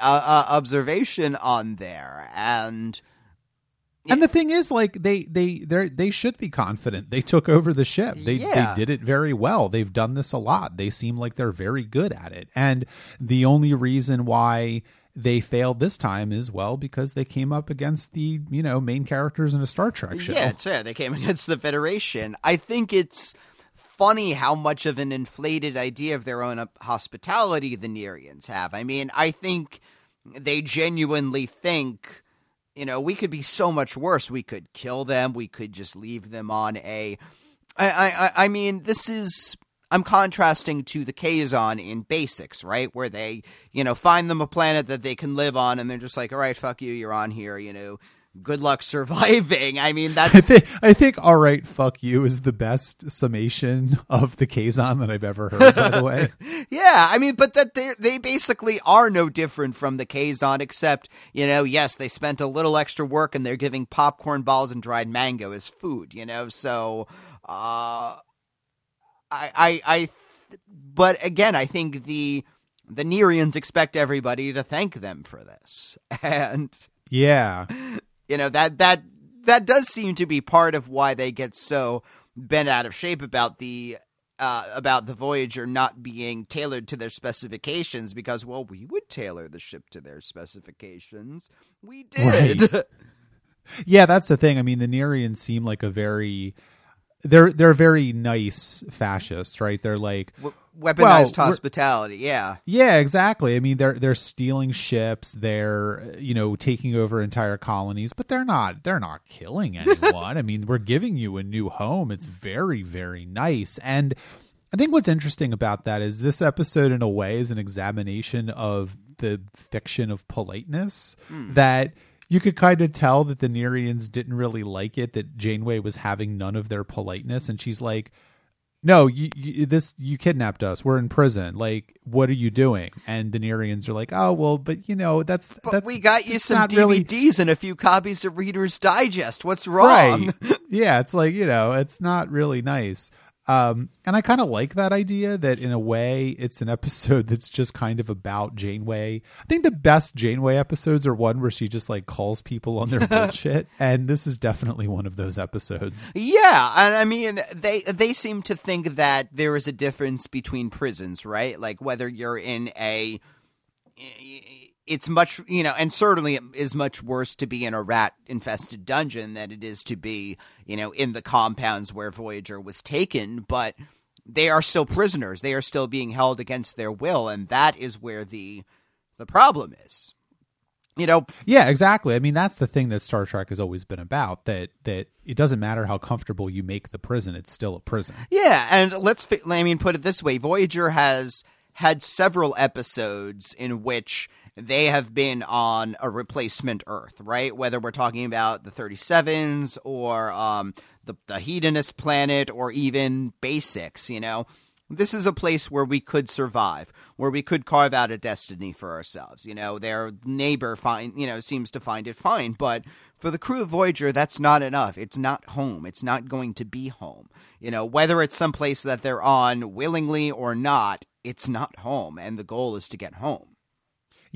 [SPEAKER 2] uh, observation on there, and
[SPEAKER 1] And the thing is, like they they they they should be confident. They took over the ship. They
[SPEAKER 2] Yeah.
[SPEAKER 1] they did it very well. They've done this a lot. They seem like they're very good at it. And the only reason why they failed this time is well because they came up against the you know main characters in a Star Trek show.
[SPEAKER 2] Yeah, it's fair. They came against the Federation. I think it's funny how much of an inflated idea of their own uh, hospitality the Nyrians have. I mean, I think they genuinely think, you know, we could be so much worse. We could kill them. We could just leave them on a. I, I, I mean, this is. I'm contrasting to the Kazon in Basics, right? Where they, you know, find them a planet that they can live on, and they're just like, all right, fuck you, you're on here, you know, good luck surviving. I mean, that's.
[SPEAKER 1] I think I think all right, fuck you is the best summation of the Kazon that I've ever heard. By the way,
[SPEAKER 2] yeah. I mean, but that they they basically are no different from the Kazon, except you know, yes, they spent a little extra work and they're giving popcorn balls and dried mango as food. You know, so uh, I I I, but again, I think the the Nyrians expect everybody to thank them for this, and
[SPEAKER 1] yeah,
[SPEAKER 2] you know that that that does seem to be part of why they get so bent out of shape about the uh, about the Voyager not being tailored to their specifications because well we would tailor the ship to their specifications we did
[SPEAKER 1] Right. yeah. That's the thing. I mean, the Nyrians seem like a very they're they're very nice fascists, right? They're like
[SPEAKER 2] W- weaponized
[SPEAKER 1] Well,
[SPEAKER 2] hospitality yeah
[SPEAKER 1] Yeah, exactly. I mean, they're they're stealing ships. They're you know taking over entire colonies, but they're not they're not killing anyone. I mean, we're giving you a new home. It's very very nice. And I think what's interesting about that is this episode, in a way, is an examination of the fiction of politeness hmm. that. You could kind of tell that the Nyrians didn't really like it that Janeway was having none of their politeness, and she's like, no, you, you this you kidnapped us. We're in prison. Like, what are you doing? And the Nyrians are like, oh well, but you know that's
[SPEAKER 2] but
[SPEAKER 1] that's
[SPEAKER 2] we got you some DVDs
[SPEAKER 1] really
[SPEAKER 2] and a few copies of Reader's Digest what's wrong
[SPEAKER 1] right. yeah, it's like you know, it's not really nice. Um, and I kind of like that idea that in a way it's an episode that's just kind of about Janeway. I think the best Janeway episodes are one where she just like calls people on their bullshit, and this is definitely one of those episodes.
[SPEAKER 2] Yeah, and I mean they they seem to think that there is a difference between prisons, right? Like whether you're in a it's much, you know, and certainly it is much worse to be in a rat infested dungeon than it is to be, you know, in the compounds where Voyager was taken, but they are still prisoners. They are still being held against their will, and that is where the the problem is. You know,
[SPEAKER 1] Yeah, exactly. I mean, that's the thing that Star Trek has always been about. That that it doesn't matter how comfortable you make the prison; it's still a prison.
[SPEAKER 2] Yeah, and let's I mean put it this way, Voyager has had several episodes in which they have been on a replacement Earth, right? Whether we're talking about the 37s or um, the the hedonist planet or even basics, you know. This is a place where we could survive, where we could carve out a destiny for ourselves. You know, their neighbor find you know seems to find it fine, but for the crew of Voyager, that's not enough. It's not home. It's not going to be home. You know, whether it's someplace that they're on willingly or not, it's not home, and the goal is to get home.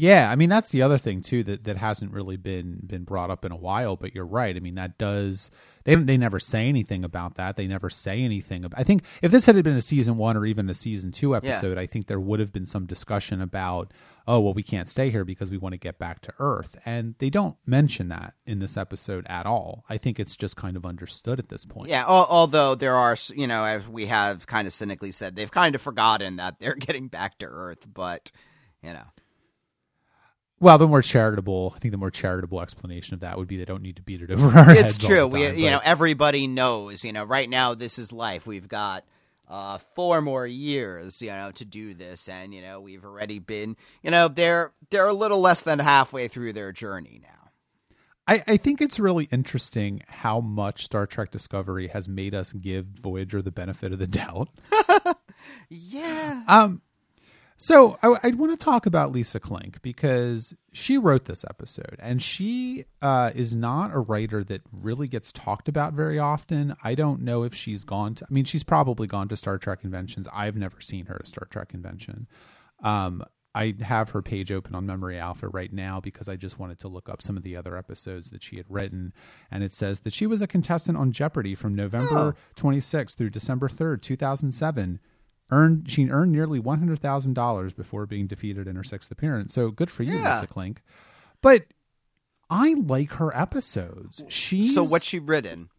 [SPEAKER 1] Yeah, I mean that's the other thing too that that hasn't really been been brought up in a while. But you're right. I mean that does they they never say anything about that. They never say anything. About, I think if this had been a season one or even a season two episode, I think there would have been some discussion about oh well we can't stay here because we want to get back to Earth, and they don't mention that in this episode at all. I think it's just kind of understood at this point.
[SPEAKER 2] Yeah, al- although there are, you know, as we have kind of cynically said, they've kind of forgotten that they're getting back to Earth, but, you know.
[SPEAKER 1] Well, the more charitable, I think the more charitable explanation of that would be they don't need to beat it over our
[SPEAKER 2] it's
[SPEAKER 1] heads. all
[SPEAKER 2] true.
[SPEAKER 1] the
[SPEAKER 2] We, you
[SPEAKER 1] but-
[SPEAKER 2] know, everybody knows. You know, right now this is life. We've got uh, four more years, you know, to do this, and you know, we've already been, you know, they're they're a little less than halfway through their journey now.
[SPEAKER 1] I, I think it's really interesting how much Star Trek Discovery has made us give Voyager the benefit of the doubt.
[SPEAKER 2] yeah.
[SPEAKER 1] Um, so I, I want to talk about Lisa Klink because she wrote this episode, and she uh, is not a writer that really gets talked about very often. I don't know if she's gone to. I mean, she's probably gone to Star Trek conventions. I've never seen her at a Star Trek convention. Um, I have her page open on Memory Alpha right now because I just wanted to look up some of the other episodes that she had written. And it says that she was a contestant on Jeopardy from November oh. 26th through December 3rd, 2007 earned she earned nearly one hundred thousand dollars before being defeated in her sixth appearance. So good for you, yeah. Lisa Klink. But I like her episodes. She
[SPEAKER 2] so what's she written?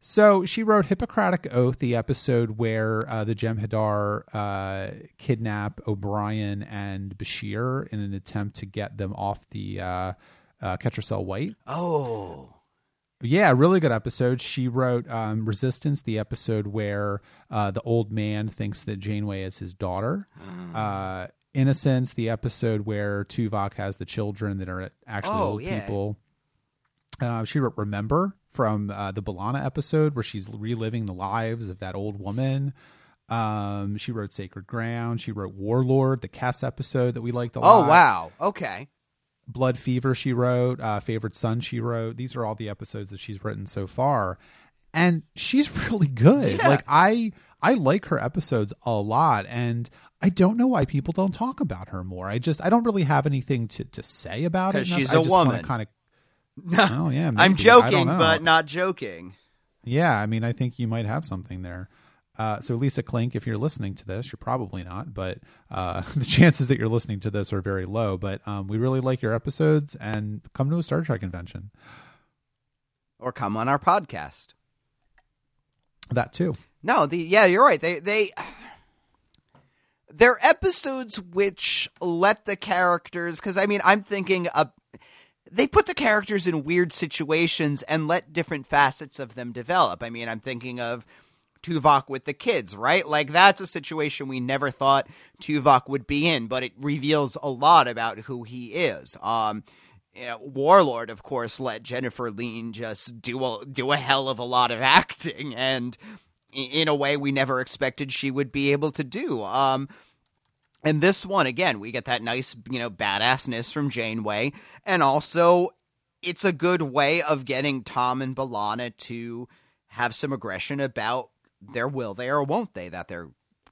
[SPEAKER 1] So she wrote Hippocratic Oath, the episode where uh, the Jem'Hadar uh, kidnap O'Brien and Bashir in an attempt to get them off the uh, uh, Ketracel White.
[SPEAKER 2] Oh,
[SPEAKER 1] yeah, really good episode. She wrote um, Resistance, the episode where uh, the old man thinks that Janeway is his daughter. Mm. Uh, Innocence, the episode where Tuvok has the children that are actually oh, old yeah. people. Uh, she wrote Remember from uh, the B'Elanna episode where she's reliving the lives of that old woman. Um, she wrote Sacred Ground. She wrote Warlord, the Kes episode that we liked a oh,
[SPEAKER 2] lot. Oh wow, okay.
[SPEAKER 1] Blood Fever she wrote, uh, Favorite Son she wrote. These are all the episodes that she's written so far, and she's really good. Yeah. Like I I like her episodes a lot, and I don't know why people don't talk about her more. I just I don't really have anything to to say about it.
[SPEAKER 2] She's a woman.
[SPEAKER 1] Kind of. oh yeah, maybe.
[SPEAKER 2] I'm joking, but not joking.
[SPEAKER 1] Yeah, I mean, I think you might have something there. Uh, so Lisa Klink, if you're listening to this, you're probably not, but uh, the chances that you're listening to this are very low. But um, we really like your episodes, and come to a Star Trek convention,
[SPEAKER 2] or come on our podcast.
[SPEAKER 1] That too.
[SPEAKER 2] No, the yeah, you're right. They they they're episodes which let the characters because I mean I'm thinking of they put the characters in weird situations and let different facets of them develop. I mean I'm thinking of Tuvok with the kids, right? Like that's a situation we never thought Tuvok would be in, but it reveals a lot about who he is. Um, you know, Warlord, of course, let Jennifer Lien just do a do a hell of a lot of acting, and in a way we never expected she would be able to do. Um, and this one, again, we get that nice, you know, badassness from Janeway, and also it's a good way of getting Tom and B'Elanna to have some aggression about their will they or won't they that they're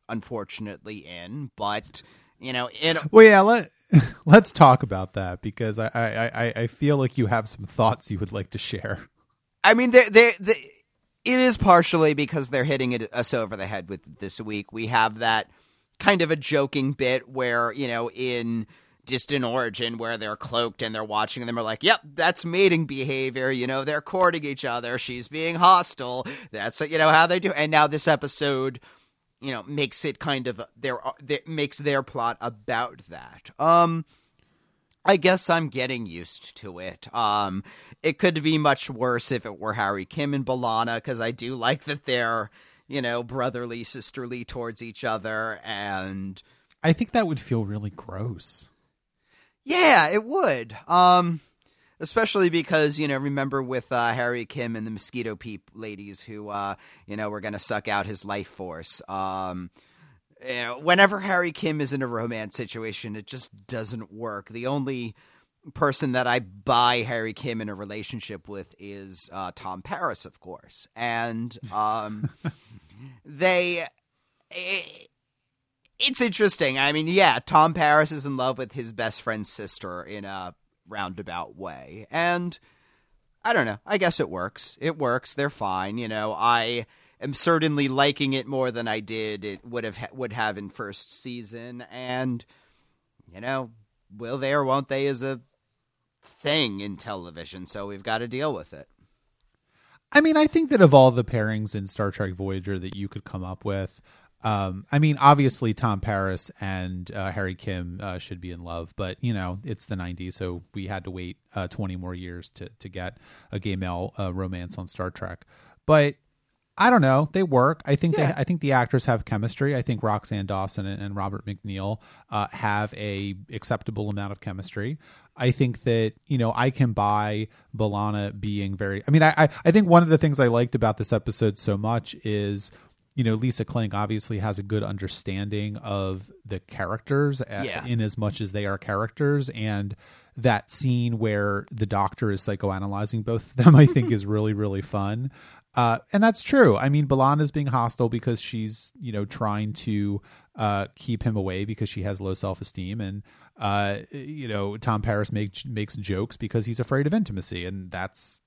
[SPEAKER 2] unfortunately in. But you know, in
[SPEAKER 1] well, yeah, let let's talk about that because I I I feel like you have some thoughts you would like to share.
[SPEAKER 2] I mean, they they it is partially because they're hitting it, us over the head with this week. We have that kind of a joking bit where you know in distant origin where they're cloaked and they're watching them are like yep that's mating behavior you know they're courting each other she's being hostile that's you know how they do and now this episode you know makes it kind of their makes their plot about that um I guess I'm getting used to it. Um, it could be much worse if it were Harry Kim and B'Elanna because I do like that they're, you know, brotherly, sisterly towards each other, and
[SPEAKER 1] I think that would feel really gross.
[SPEAKER 2] Yeah, it would. Um, especially because you know, remember with uh, Harry Kim and the mosquito peep ladies who, uh, you know, were going to suck out his life force. Um, you know, whenever Harry Kim is in a romance situation, it just doesn't work. The only person that I buy Harry Kim in a relationship with is uh, Tom Paris, of course, and um, they. It, it's interesting. I mean, yeah, Tom Paris is in love with his best friend's sister in a roundabout way. And I don't know. I guess it works. It works. They're fine. You know, I am certainly liking it more than I did it would have would have in first season and you know, will they or won't they is a thing in television, so we've got to deal with it.
[SPEAKER 1] I mean, I think that of all the pairings in Star Trek Voyager that you could come up with, um, I mean, obviously Tom Paris and uh, Harry Kim uh, should be in love, but you know it's the '90s, so we had to wait uh, 20 more years to to get a gay male uh, romance on Star Trek. But I don't know. They work. I think
[SPEAKER 2] Yeah.
[SPEAKER 1] they, I think the actors have chemistry. I think Roxann Dawson and, and Robert McNeill uh, have a acceptable amount of chemistry. I think that you know I can buy B'Elanna being very. I mean, I I, I think one of the things I liked about this episode so much is you know Lisa Klink obviously has a good understanding of the characters
[SPEAKER 2] Yeah.
[SPEAKER 1] in as much as they are characters. And that scene where the doctor is psychoanalyzing both of them i think is really really fun. Uh, and that's true. I mean B'Elanna is being hostile because she's you know trying to uh, keep him away because she has low self-esteem. And uh, you know tom paris make, makes jokes because he's afraid of intimacy. And that's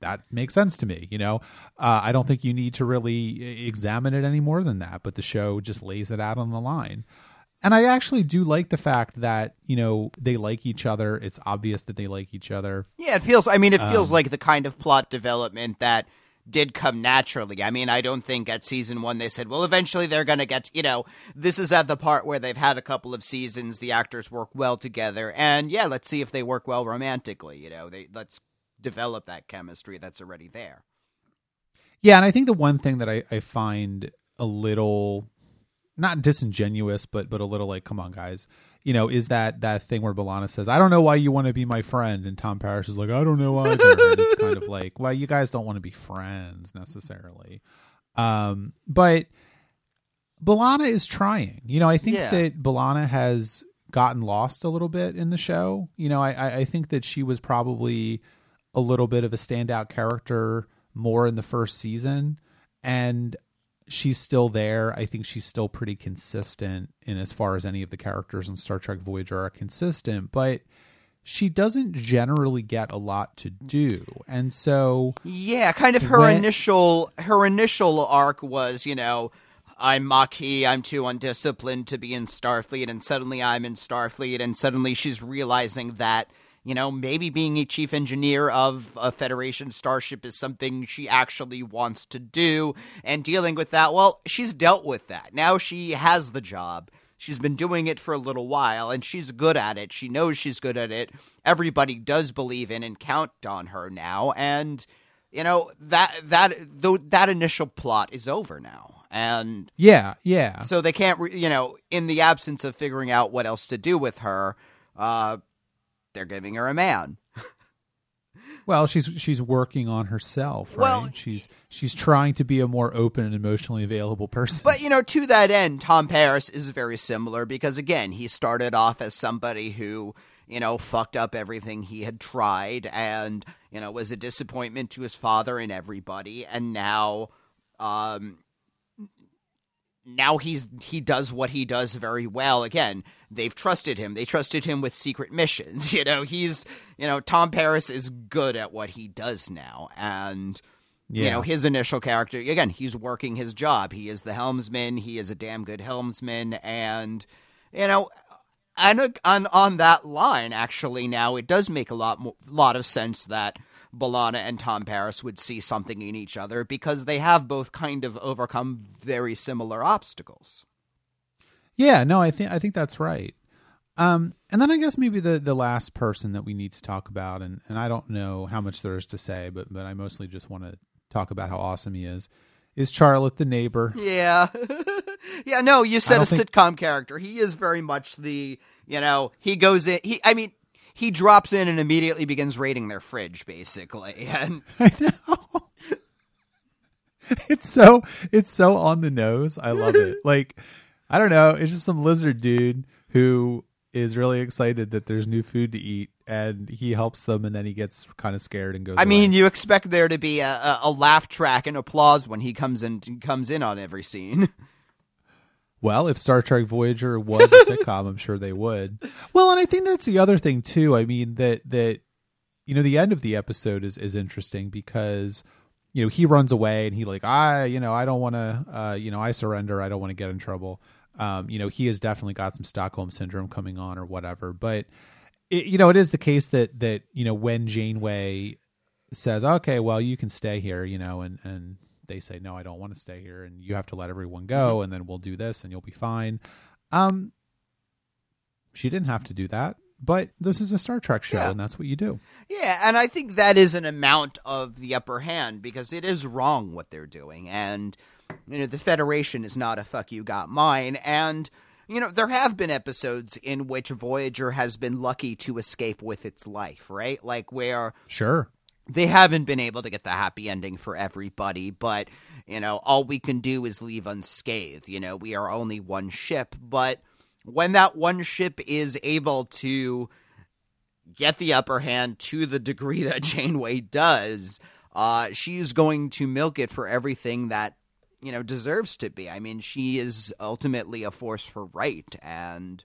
[SPEAKER 1] that makes sense to me. You know, uh, I don't think you need to really examine it any more than that, but the show just lays it out on the line. And I actually do like the fact that, you know, they like each other. It's obvious that they like each other.
[SPEAKER 2] Yeah, it feels. I mean, it
[SPEAKER 1] Um,
[SPEAKER 2] feels like the kind of plot development that did come naturally. I mean, I don't think at season one they said, well, eventually they're going to get, you know, this is at the part where they've had a couple of seasons, the actors work well together, and yeah, let's see if they work well romantically. You know, they let's develop that chemistry that's already there.
[SPEAKER 1] Yeah. And I think the one thing that I, I find a little not disingenuous, but but a little like, come on, guys, you know, is that that thing where B'Elanna says, "I don't know why you want to be my friend," and Tom Paris is like, "I don't know either." and it's kind of like, well, you guys don't want to be friends necessarily, um, but B'Elanna is trying. You know, I think
[SPEAKER 2] Yeah.
[SPEAKER 1] that B'Elanna has gotten lost a little bit in the show. You know, I- I think that she was probably a little bit of a standout character more in the first season, and she's still there. I think she's still pretty consistent in as far as any of the characters in Star Trek Voyager are consistent, but she doesn't generally get a lot to do. And so
[SPEAKER 2] Yeah, kind of her
[SPEAKER 1] When-
[SPEAKER 2] initial her initial arc was, you know, I'm Maquis, I'm too undisciplined to be in Starfleet, and suddenly I'm in Starfleet, and suddenly she's realizing that, you know, maybe being a chief engineer of a Federation starship is something she actually wants to do, and dealing with that, well, she's dealt with that. Now she has the job. She's been doing it for a little while, and she's good at it. She knows she's good at it. Everybody does believe in and count on her now, and you know that that though that initial plot is over now, and
[SPEAKER 1] yeah, yeah.
[SPEAKER 2] so they can't, re- you know, in the absence of figuring out what else to do with her, uh, they're giving her a man.
[SPEAKER 1] Well, she's she's working on herself, right?
[SPEAKER 2] Well-
[SPEAKER 1] she's she's trying to be a more open and emotionally available person.
[SPEAKER 2] But you know, to that end, Tom Paris is very similar because again, he started off as somebody who you know fucked up everything he had tried, and you know was a disappointment to his father and everybody, and now, um, now he's he does what he does very well. Again, they've trusted him. They trusted him with secret missions. You know, he's you know Tom Paris is good at what he does now, and you know his initial character again he's working his job he is the helmsman he is a damn good helmsman and you know and on on that line actually now it does make a lot mo- lot of sense that B'Elanna and Tom Paris would see something in each other because they have both kind of overcome very similar obstacles
[SPEAKER 1] Yeah, no, I think I think that's right. Um, and then I guess maybe the the last person that we need to talk about, and and I don't know how much there is to say, but but I mostly just want to talk about how awesome he is. Is Jarlath the neighbor?
[SPEAKER 2] Yeah. yeah, no, you said a
[SPEAKER 1] think-
[SPEAKER 2] sitcom character. He is very much the, you know, he goes in, he, I mean, he drops in and immediately begins raiding their fridge, basically. And
[SPEAKER 1] I know. it's so it's so on the nose. I love it. Like I don't know, it's just some lizard dude who is really excited that there's new food to eat and he helps them and then he gets kind of scared and goes
[SPEAKER 2] I mean,
[SPEAKER 1] away.
[SPEAKER 2] you expect there to be a, a, a laugh track and applause when he comes in, comes in on every scene.
[SPEAKER 1] Well, if Star Trek Voyager was a sitcom, I'm sure they would. Well, and I think that's the other thing too. I mean that that you know the end of the episode is is interesting because you know he runs away and he like I you know I don't want to uh, you know I surrender. I don't want to get in trouble. Um, you know he has definitely got some Stockholm syndrome coming on or whatever. But it, you know it is the case that that you know when Janeway says okay well you can stay here you know and and they say no i don't want to stay here and you have to let everyone go and then we'll do this and you'll be fine um she didn't have to do that but this is a Star Trek show,
[SPEAKER 2] Yeah.
[SPEAKER 1] and that's what you do.
[SPEAKER 2] Yeah, and I think that is an amount of the upper hand because it is wrong what they're doing. And, you know, the Federation is not a fuck you got mine. And, you know, there have been episodes in which Voyager has been lucky to escape with its life, right? Like where
[SPEAKER 1] Sure.
[SPEAKER 2] They haven't been able to get the happy ending for everybody, but, you know, all we can do is leave unscathed. You know, we are only one ship, but when that one ship is able to get the upper hand to the degree that Janeway does, uh, she's going to milk it for everything that, you know, deserves to be. I mean, she is ultimately a force for right, and,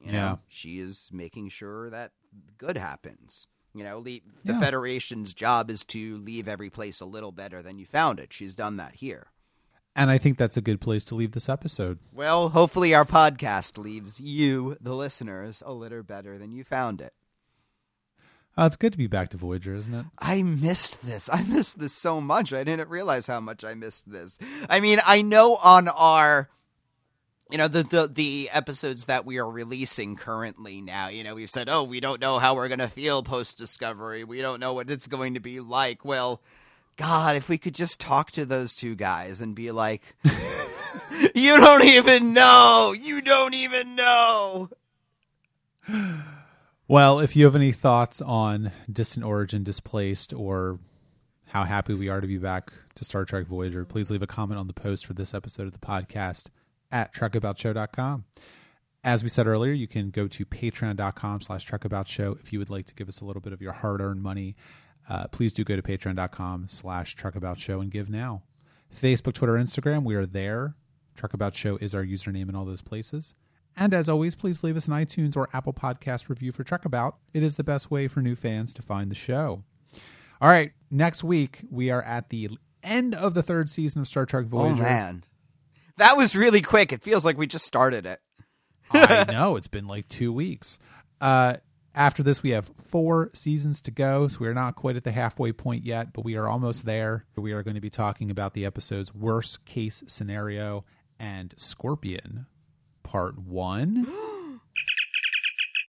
[SPEAKER 2] you know,
[SPEAKER 1] Yeah.
[SPEAKER 2] she is making sure that good happens. You know, leave, the
[SPEAKER 1] Yeah.
[SPEAKER 2] Federation's job is to leave every place a little better than you found it. She's done that here.
[SPEAKER 1] And I think that's a good place to leave this episode.
[SPEAKER 2] Well, hopefully our podcast leaves you, the listeners, a little better than you found it.
[SPEAKER 1] Uh, it's good to be back to Voyager, isn't it?
[SPEAKER 2] I missed this. I missed this so much. I didn't realize how much I missed this. I mean, I know on our you know the, the the episodes that we are releasing currently now you know we've said oh we don't know how we're going to feel post discovery we don't know what it's going to be like. Well god if we could just talk to those two guys and be like you don't even know. You don't even know.
[SPEAKER 1] Well, if you have any thoughts on Distant Origin Displaced or how happy we are to be back to Star Trek Voyager, please leave a comment on the post for this episode of the podcast at trekaboutshow.com. As we said earlier, you can go to patreon.com slash trekaboutshow if you would like to give us a little bit of your hard-earned money. Uh, please do go to patreon.com slash trekaboutshow and give now. Facebook, Twitter, Instagram, we are there. Trekaboutshow is our username in all those places. And as always, please leave us an iTunes or Apple Podcast review for Trekabout. It is the best way for new fans to find the show. All right, next week we are at the end of the third season of Star Trek Voyager.
[SPEAKER 2] oh man that was really quick it feels like we just started it
[SPEAKER 1] I know it's been like two weeks. Uh, after this, we have four seasons to go, so we are not quite at the halfway point yet, but we are almost there. We are going to be talking about the episode's worst case scenario and Scorpion, part one.